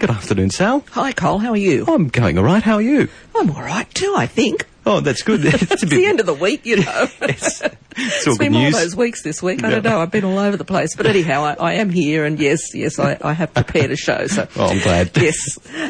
Good afternoon, Sal. Hi, Cole. How are you? I'm going all right. How are you? I'm all right too. I think. Oh, that's good. It's, It's the end of the week, you know. it's, it's all It's good been one of news. those weeks this week. I Yeah. don't know. I've been all over the place, but anyhow, I, I am here, and yes, yes, I, I have prepared a show. So, Oh, I'm glad. yes.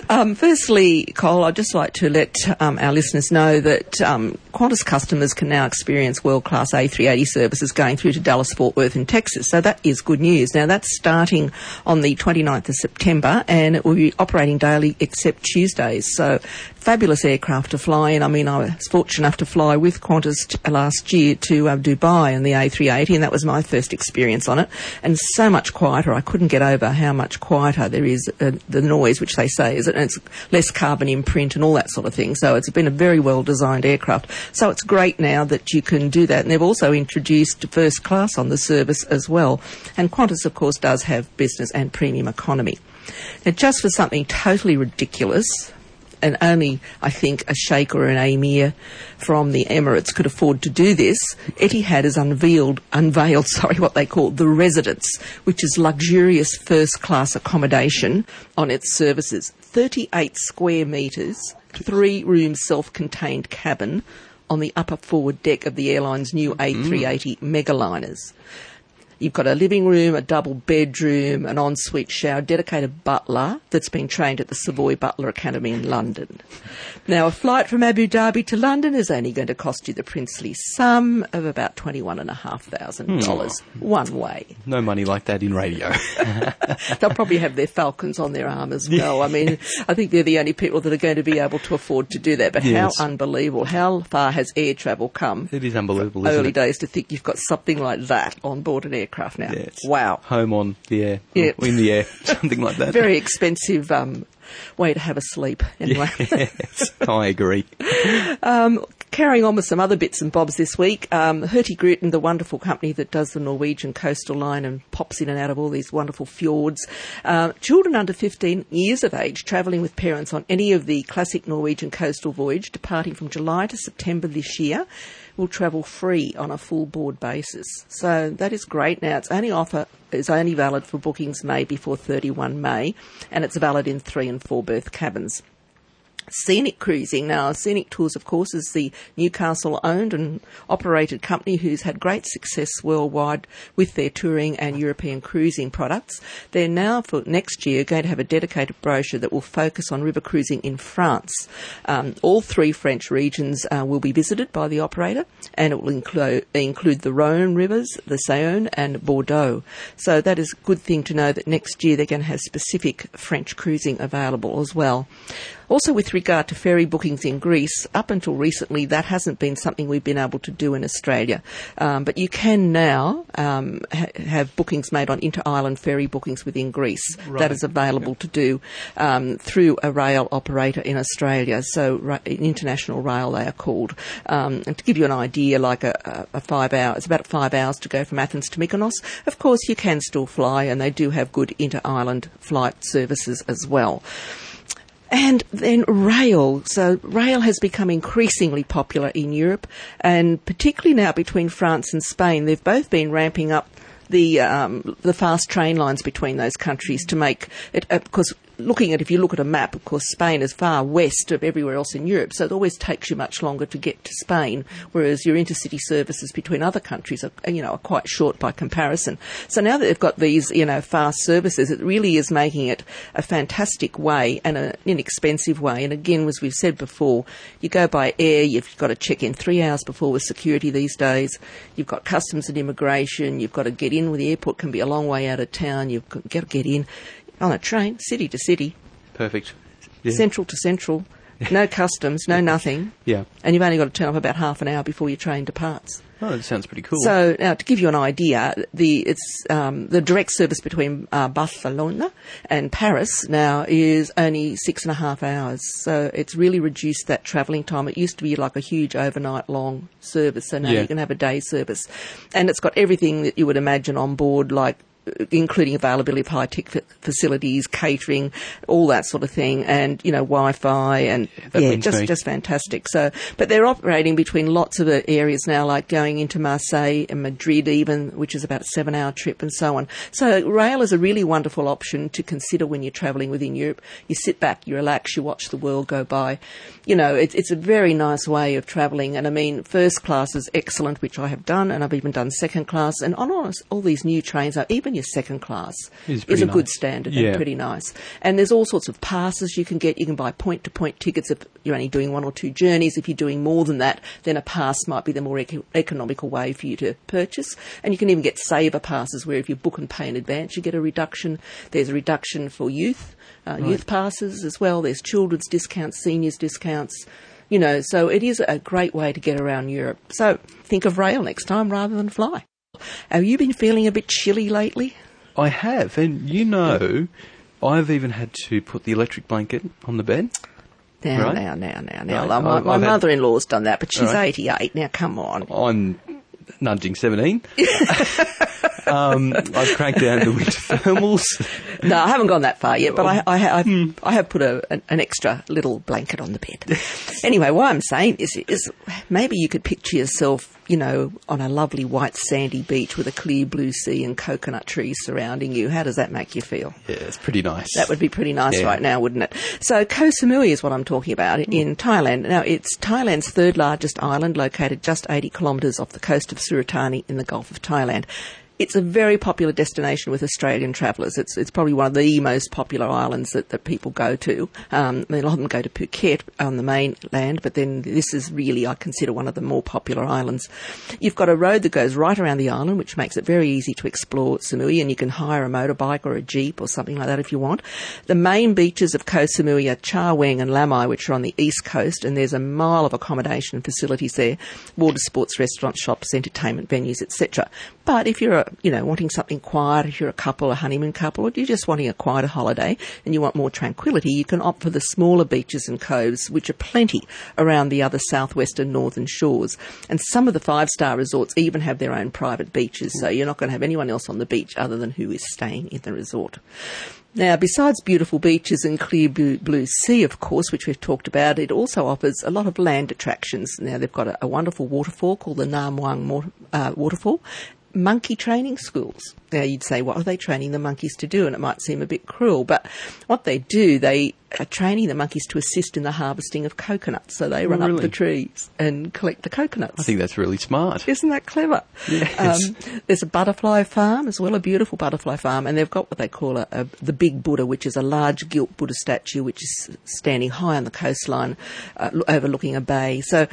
Um, firstly, Cole, I'd just like to let um, our listeners know that um, Qantas customers can now experience world-class A380 services going through to Dallas, Fort Worth, in Texas. So that is good news. Now that's starting on the 29th of September, and it will be operating daily except Tuesdays. So fabulous aircraft to fly in. I mean, I was fortunate enough to fly with Qantas t- last year to uh, Dubai in the A380, and that was my first experience on it. And so much quieter. I couldn't get over how much quieter there is uh, the noise, which they say is, and it's less carbon imprint and all that sort of thing. So it's been a very well designed aircraft. So it's great now that you can do that. And they've also introduced first class on the service as well. And Qantas, of course, does have business and premium economy. Now, just for something totally ridiculous, and only I think a sheikh or an emir from the Emirates could afford to do this. Etihad has unveiled, unveiled, sorry, what they call the residence, which is luxurious first-class accommodation on its services. 38 square metres, three-room self-contained cabin on the upper forward deck of the airline's new A380 mm. megaliners. You've got a living room, a double bedroom, an ensuite shower, dedicated butler that's been trained at the Savoy Butler Academy in London. Now, a flight from Abu Dhabi to London is only going to cost you the princely sum of about $21,500 hmm. one way. No money like that in radio. They'll probably have their falcons on their arm as well. I mean, I think they're the only people that are going to be able to afford to do that. But Yes. how unbelievable. How far has air travel come? it is unbelievable, isn't Early it? days to think you've got something like that on board an aircraft now. Yeah, wow. Home on the air. Yeah. In the air. Something like that. very expensive um, way to have a sleep. Anyway, Yes, I agree. um, carrying on with some other bits and bobs this week, um, Hurtigruten, the wonderful company that does the Norwegian coastal line and pops in and out of all these wonderful fjords, uh, children under 15 years of age travelling with parents on any of the classic Norwegian coastal voyage departing from July to September this year will travel free on a full board basis. So that is great. Now its only offer is only valid for bookings made before 31 May, and it's valid in three and four berth cabins. Scenic Cruising. Now, Scenic Tours, of course, is the Newcastle owned and operated company who's had great success worldwide with their touring and European cruising products. They're now, for next year, going to have a dedicated brochure that will focus on river cruising in France. Um, all three French regions uh, will be visited by the operator, and it will include, include the Rhone rivers, the Saône, and Bordeaux. So that is a good thing to know that next year they're going to have specific French cruising available as well. Also, with regard to ferry bookings in Greece, up until recently, that hasn't been something we've been able to do in Australia. Um, but you can now um, ha- have bookings made on inter-island ferry bookings within Greece. That is available to do um, through a rail operator in Australia. So, ra- international rail, they are called. Um, and to give you an idea, like a, a, five hour, it's about five hours to go from Athens to Mykonos. Of course, you can still fly, and they do have good inter-island flight services as well. And then rail. So rail has become increasingly popular in Europe, and particularly now between France and Spain. They've both been ramping up the um, the fast train lines between those countries to make it. Of course, looking at if you look at a map, of course, Spain is far west of everywhere else in Europe, so it always takes you much longer to get to Spain. Whereas your intercity services between other countries are, you know, are quite short by comparison. So now that they've got these, you know, fast services, it really is making it a fantastic way and an inexpensive way. And again, as we've said before, you go by air, you've got to check in three hours before with security these days. You've got customs and immigration. You've got to get in. Well, the airport can be a long way out of town. You've got to get in on a train, city to city, Perfect. Yeah. central to central. No customs, no nothing. Yeah. And you've only got to turn up about half an hour before your train departs. Oh, that sounds pretty cool. So now, to give you an idea, the it's um, the direct service between uh, Barcelona and Paris now is only six and a half hours. So it's really reduced that travelling time. It used to be like a huge overnight long service, so now Yeah. you can have a day service, and it's got everything that you would imagine on board, like including availability of high tech facilities, catering, all that sort of thing, and you know Wi-Fi and that yeah, just me. just fantastic. So, but they're operating between lots of uh, areas now, like going into Marseille and Madrid, even, which is about a seven-hour trip, and so on. So, rail is a really wonderful option to consider when you're travelling within Europe. You sit back, you relax, you watch the world go by. You know, it's it's a very nice way of travelling, and I mean, first class is excellent, which I have done, and I've even done second class, and on all, all these new trains, are even your second class Is is, a good standard Yeah. and pretty nice. And there's all sorts of passes you can get. You can buy point to point tickets if you're only doing one or two journeys. If you're doing more than that, then a pass might be the more eco- economical way for you to purchase. And you can even get saver passes where if you book and pay in advance, you get a reduction. There's a reduction for youth, uh, youth passes as well. There's children's discounts, seniors discounts. You know, so it is a great way to get around Europe. So think of rail next time rather than fly. Have you been feeling a bit chilly lately? I have, and you know, I've even had to put the electric blanket on the bed. Now, Right. now, now, now, now. Right. Like, my I've- my I've had- mother-in-law's done that, but she's All right. 88. Now, come on. I'm nudging 17. um, I've cranked down the winter thermals. No, I haven't gone that far yet, but I, I, ha- I've, Hmm. I have put a, an, an extra little blanket on the bed. anyway, what I'm saying is, is maybe you could picture yourself, you know, on a lovely white sandy beach with a clear blue sea and coconut trees surrounding you. How does that make you feel? Yeah, it's pretty nice. That would be pretty nice Yeah. right now, wouldn't it? So Koh Samui is what I'm talking about mm. in Thailand. Now, it's Thailand's third largest island, located just 80 kilometres off the coast of Surat Thani in the Gulf of Thailand. It's a very popular destination with Australian travellers. It's it's probably one of the most popular islands that, that people go to. Um, I mean, a lot of them go to Phuket on the mainland, but then this is really, I consider, one of the more popular islands. You've got a road that goes right around the island, which makes it very easy to explore Samui, and you can hire a motorbike or a jeep or something like that if you want. The main beaches of Koh Samui are Chaweng and Lamai, which are on the east coast, and there's a mile of accommodation facilities there, water sports, restaurants, shops, entertainment venues, etc. But if you're, a, you know, wanting something quiet, if you're a couple, a honeymoon couple, or you're just wanting a quieter holiday and you want more tranquility, you can opt for the smaller beaches and coves, which are plenty around the other southwestern northern shores. And some of the five-star resorts even have their own private beaches, so you're not going to have anyone else on the beach other than who is staying in the resort. Now, besides beautiful beaches and clear blue, sea, of course, which we've talked about, it also offers a lot of land attractions. Now, they've got a, a wonderful waterfall called the Nam Wang Mor- uh, Waterfall, monkey training schools. Now, you'd say, what are they training the monkeys to do? And it might seem a bit cruel, but what they do, they are training the monkeys to assist in the harvesting of coconuts. So they run up the trees and collect the coconuts. I think that's really smart. Isn't that clever? Yes. Um, there's a butterfly farm as well, a beautiful butterfly farm, and they've got what they call a, a, the Big Buddha, which is a large gilt Buddha statue which is standing high on the coastline, uh, overlooking a bay. So.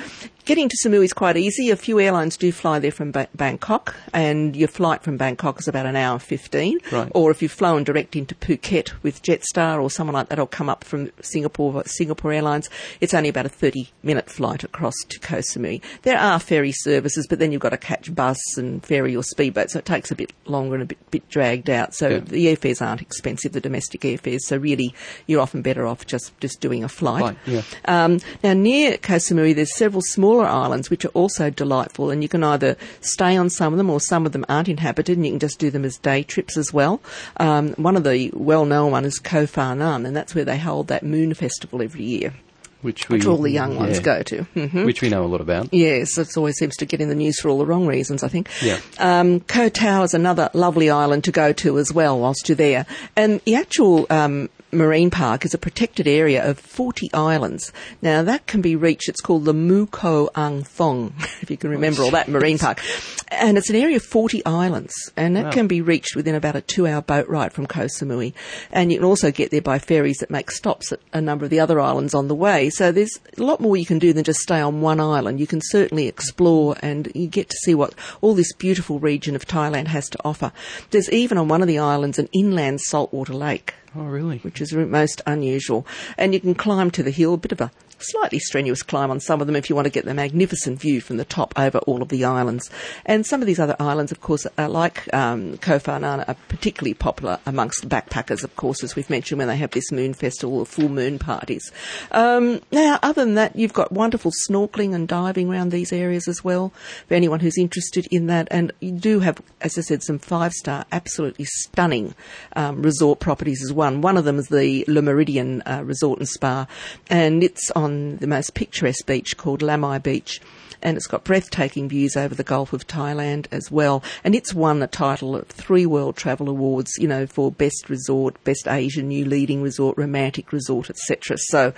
Getting to Samui is quite easy. A few airlines do fly there from ba- Bangkok, and your flight from Bangkok is about an hour and 15. Right. Or if you've flown direct into Phuket with Jetstar or someone like that, will come up from Singapore, Singapore Airlines, it's only about a 30 minute flight across to Koh Samui. There are ferry services, but then you've got to catch bus and ferry or speedboat, so it takes a bit longer and a bit, bit dragged out. So Yeah. the airfares aren't expensive, the domestic airfares, so really you're often better off just, just doing a flight. Flight, yeah. Um, now, near Koh Samui, there's several smaller islands which are also delightful, and you can either stay on some of them or some of them aren't inhabited, and you can just do them as day trips as well. Um, one of the well-known one is Koh Phangan, and that's where they hold that moon festival every year, Which we which all the young ones yeah, go to. hmm Which we know a lot about. Yes, it always seems to get in the news for all the wrong reasons, I think. Yeah. Um, Koh Tao is another lovely island to go to as well whilst you're there. And the actual um, marine park is a protected area of 40 islands. Now, that can be reached, it's called the Mu Ko Ang Thong, if you can remember oh, all that marine park. And it's an area of 40 islands, and that Wow. can be reached within about a two hour boat ride from Koh Samui. And you can also get there by ferries that make stops at a number of the other islands on the way. So there's a lot more you can do than just stay on one island. You can certainly explore and you get to see what all this beautiful region of Thailand has to offer. There's even on one of the islands an inland saltwater lake Oh, really? which is most unusual. And you can climb to the hill, a bit of a slightly strenuous climb on some of them if you want to get the magnificent view from the top over all of the islands. And some of these other islands, of course, are like um, Koh are particularly popular amongst backpackers, of course, as we've mentioned when they have this moon festival or full moon parties. Um, now, other than that, you've got wonderful snorkeling and diving around these areas as well for anyone who's interested in that. And you do have, as I said, some five star, absolutely stunning um, resort properties as one. One of them is the Le Meridien uh, Resort and Spa, and it's on the most picturesque beach called Lamai Beach and it's got breathtaking views over the Gulf of Thailand as well. And it's won the title of three World Travel Awards, you know, for Best Resort, Best Asian New Leading Resort, Romantic Resort, etc. So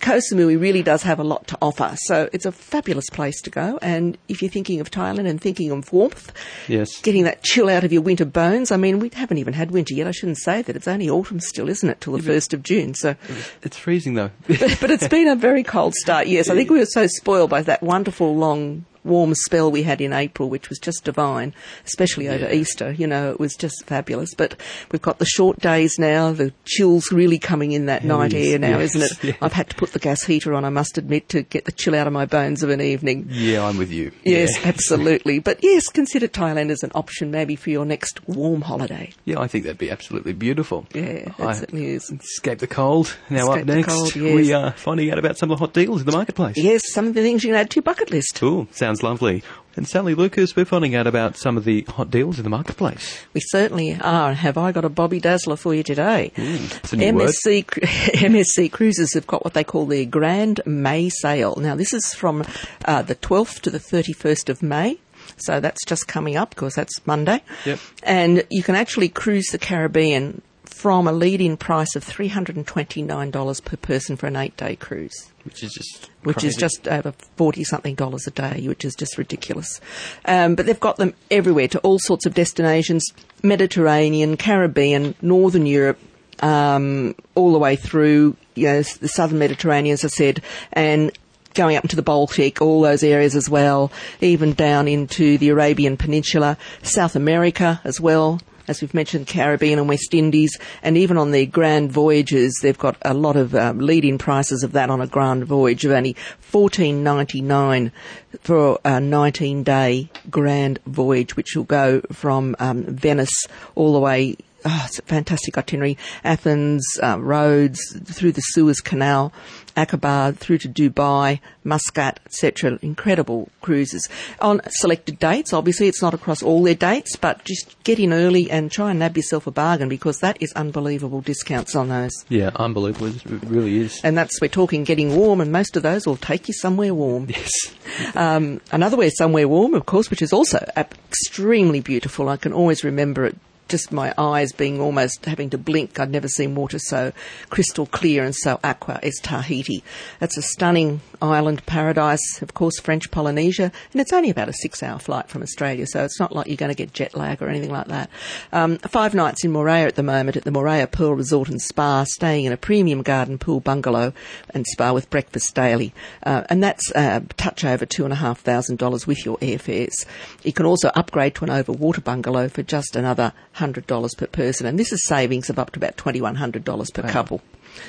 Koh Samui really does have a lot to offer. So it's a fabulous place to go. And if you're thinking of Thailand and thinking of warmth, Yes. getting that chill out of your winter bones, I mean, we haven't even had winter yet. I shouldn't say that. It's only autumn still, isn't it, till the 1st of June. So It's freezing though. but it's been a very cold start. Yes, I think we were so spoiled by that wonderful long warm spell we had in April, which was just divine, especially over Yeah. Easter. You know, it was just fabulous. But we've got the short days now, the chill's really coming in that night Yes, air now, yes, isn't it? yeah. I've had to put the gas heater on, I must admit, to get the chill out of my bones of an evening. yeah, I'm with you. Yes, Yeah. absolutely. But yes, consider Thailand as an option maybe for your next warm holiday. Yeah, I think that'd be absolutely beautiful. Yeah, it I- certainly is. Escape the cold. Now Escape up next, cold, yes. we are finding out about some of the hot deals in the marketplace. Yes, some of the things you can add to your bucket list. Cool. Sounds lovely. And Sally Lucas, we're finding out about some of the hot deals in the marketplace. We certainly are. Have I got a Bobby Dazzler for you today? New. MSC, MSC Cruises have got what they call their Grand May Sale. Now, this is from uh, the 12th to the 31st of May. So that's just coming up because that's Monday. Yep. And you can actually cruise the Caribbean from a lead-in price of $329 per person for an eight-day cruise Which is just which is just over forty something dollars a day, which is just ridiculous. Um, but they've got them everywhere to all sorts of destinations: Mediterranean, Caribbean, Northern Europe, um, all the way through you know the southern Mediterranean, as I said, and going up into the Baltic, all those areas as well, even down into the Arabian Peninsula, South America as well. As we've mentioned, Caribbean and West Indies, and even on their grand voyages, they've got a lot of um, lead-in prices of that on a grand voyage of only fourteen ninety nine for a nineteen day grand voyage, which will go from um, Venice all the way. Oh, it's a fantastic itinerary. Athens, uh, Rhodes, through the Suez Canal, Aqaba, through to Dubai, Muscat, etc. Incredible cruises. On selected dates, obviously it's not across all their dates, but just get in early and try and nab yourself a bargain because that is unbelievable discounts on those. yeah, unbelievable. It really is. And that's, we're talking getting warm, and most of those will take you somewhere warm. yes. Um, another way somewhere warm, of course, which is also extremely beautiful. I can always remember it. Just my eyes being almost having to blink. I'd never seen water so crystal clear and so aqua as Tahiti. It's a stunning island paradise, of course, French Polynesia, and it's only about a six hour flight from Australia, so it's not like you're going to get jet lag or anything like that. Um, five nights in Moorea at the moment at the Moorea Pearl Resort and Spa, staying in a premium garden pool bungalow and spa with breakfast daily. Uh, and that's uh, touch over $2,500 with your airfares. You can also upgrade to an overwater bungalow for just another $100 per person, and this is savings of up to about $2,100 per couple.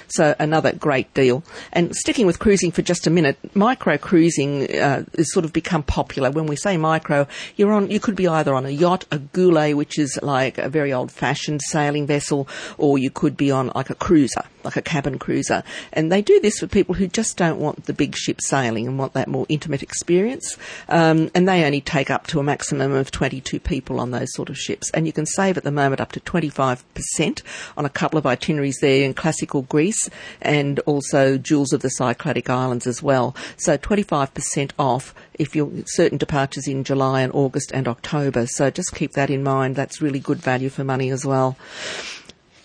So another great deal. And sticking with cruising for just a minute, micro cruising uh, has sort of become popular. When we say micro, you're on. You could be either on a yacht, a gulet, which is like a very old-fashioned sailing vessel, or you could be on like a cruiser, like a cabin cruiser. And they do this for people who just don't want the big ship sailing and want that more intimate experience. Um, and they only take up to a maximum of 22 people on those sort of ships. And you can save at the moment up to 25% on a couple of itineraries there in classical Greece and also Jewels of the Cycladic Islands as well. So 25% off if you're certain departures in July and August and October. So just keep that in mind. That's really good value for money as well.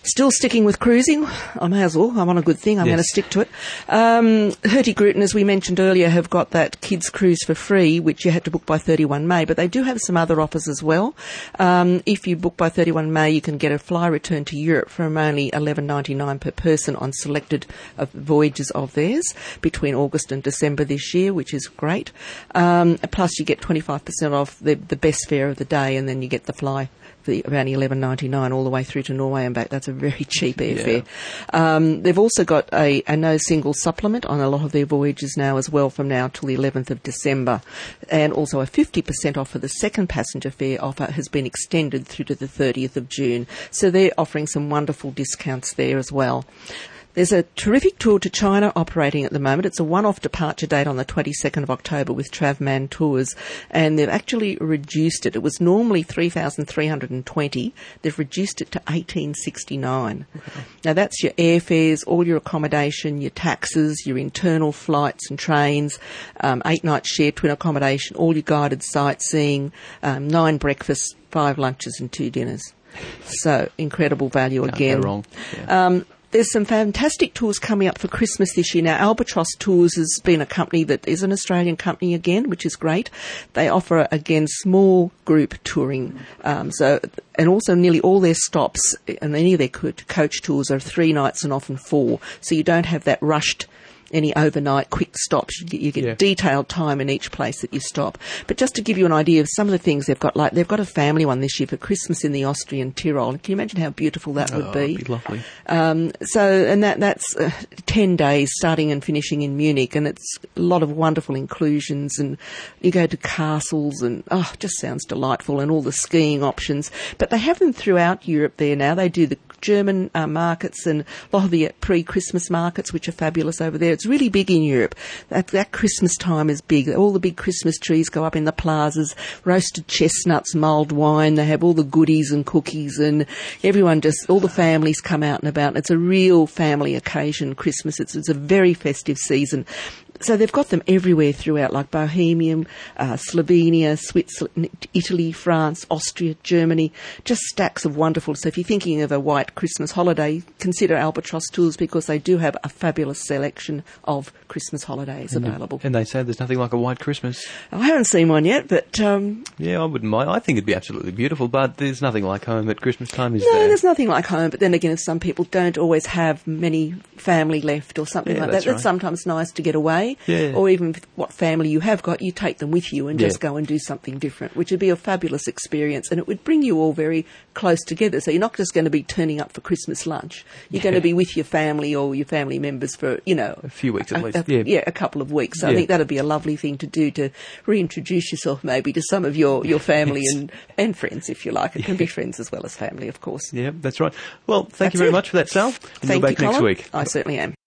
Still sticking with cruising, I may as well. I'm on a good thing. I'm Yes. going to stick to it. Um, Hurtigruten, as we mentioned earlier, have got that kids cruise for free, which you had to book by 31 May. But they do have some other offers as well. Um, if you book by 31 May, you can get a fly return to Europe from only 11.99 per person on selected uh, voyages of theirs between August and December this year, which is great. Um, plus, you get 25% off the, the best fare of the day, and then you get the fly the around eleven ninety nine all the way through to Norway and back. That's a very cheap airfare. Um, they've also got a, a no single supplement on a lot of their voyages now as well from now till the 11th of December. And also a 50% off for the second passenger fare offer has been extended through to the 30th of June. So they're offering some wonderful discounts there as well. There's a terrific tour to China operating at the moment. It's a one-off departure date on the 22nd of October with Travman Tours, and they've actually reduced it. It was normally 3,320. They've reduced it to 1869. Now that's your airfares, all your accommodation, your taxes, your internal flights and trains, um, eight nights shared twin accommodation, all your guided sightseeing, um, nine breakfasts, five lunches, and two dinners. So incredible value Can't again. go wrong. Yeah. Um, there's some fantastic tours coming up for Christmas this year. Now, Albatross Tours has been a company that is an Australian company again, which is great. They offer again small group touring, um, so and also nearly all their stops and any of their coach tours are three nights and often four, so you don't have that rushed. Any overnight quick stops, you get, you get Yeah. detailed time in each place that you stop. But just to give you an idea of some of the things they've got, like they've got a family one this year for Christmas in the Austrian Tyrol. Can you imagine how beautiful that would Oh, be? it'd be lovely. Um, so, and that that's uh, ten days, starting and finishing in Munich, and it's a lot of wonderful inclusions. And you go to castles, and oh, it just sounds delightful, and all the skiing options. But they have them throughout Europe. There now, they do the German uh, markets and a lot of the pre-Christmas markets, which are fabulous over there. It's really big in Europe. That, that Christmas time is big. All the big Christmas trees go up in the plazas, roasted chestnuts, mulled wine. They have all the goodies and cookies, and everyone just all the families come out and about. It's a real family occasion. Christmas. It's it's a very festive season. So they've got them everywhere throughout, like Bohemian, uh, Slovenia, Switzerland, Italy, France, Austria, Germany, just stacks of wonderful. So if you're thinking of a white Christmas holiday, consider Albatross Tours because they do have a fabulous selection of Christmas holidays available. And they say there's nothing like a white Christmas. I haven't seen one yet, but um, Yeah, I wouldn't mind. I think it'd be absolutely beautiful, but there's nothing like home at Christmas time, is no, there? No, there's nothing like home. But then again, if some people don't always have many family left or something Yeah, like that, that's right. sometimes nice to get away. Yeah. Or even what family you have got, you take them with you and Yeah. just go and do something different, which would be a fabulous experience, and it would bring you all very close together. So you're not just going to be turning up for Christmas lunch. You're going to be with your family or your family members for you know A few weeks at a- least, a- yeah. a couple of weeks. So I think that'd be a lovely thing to do to reintroduce yourself maybe to some of your, your family Yes. and, and friends if you like. It can be friends as well as family, of course. Yeah, that's right. Well, thank That's you very it. much for that, Sal. And Thank you're back you, next Colin. week. I certainly am.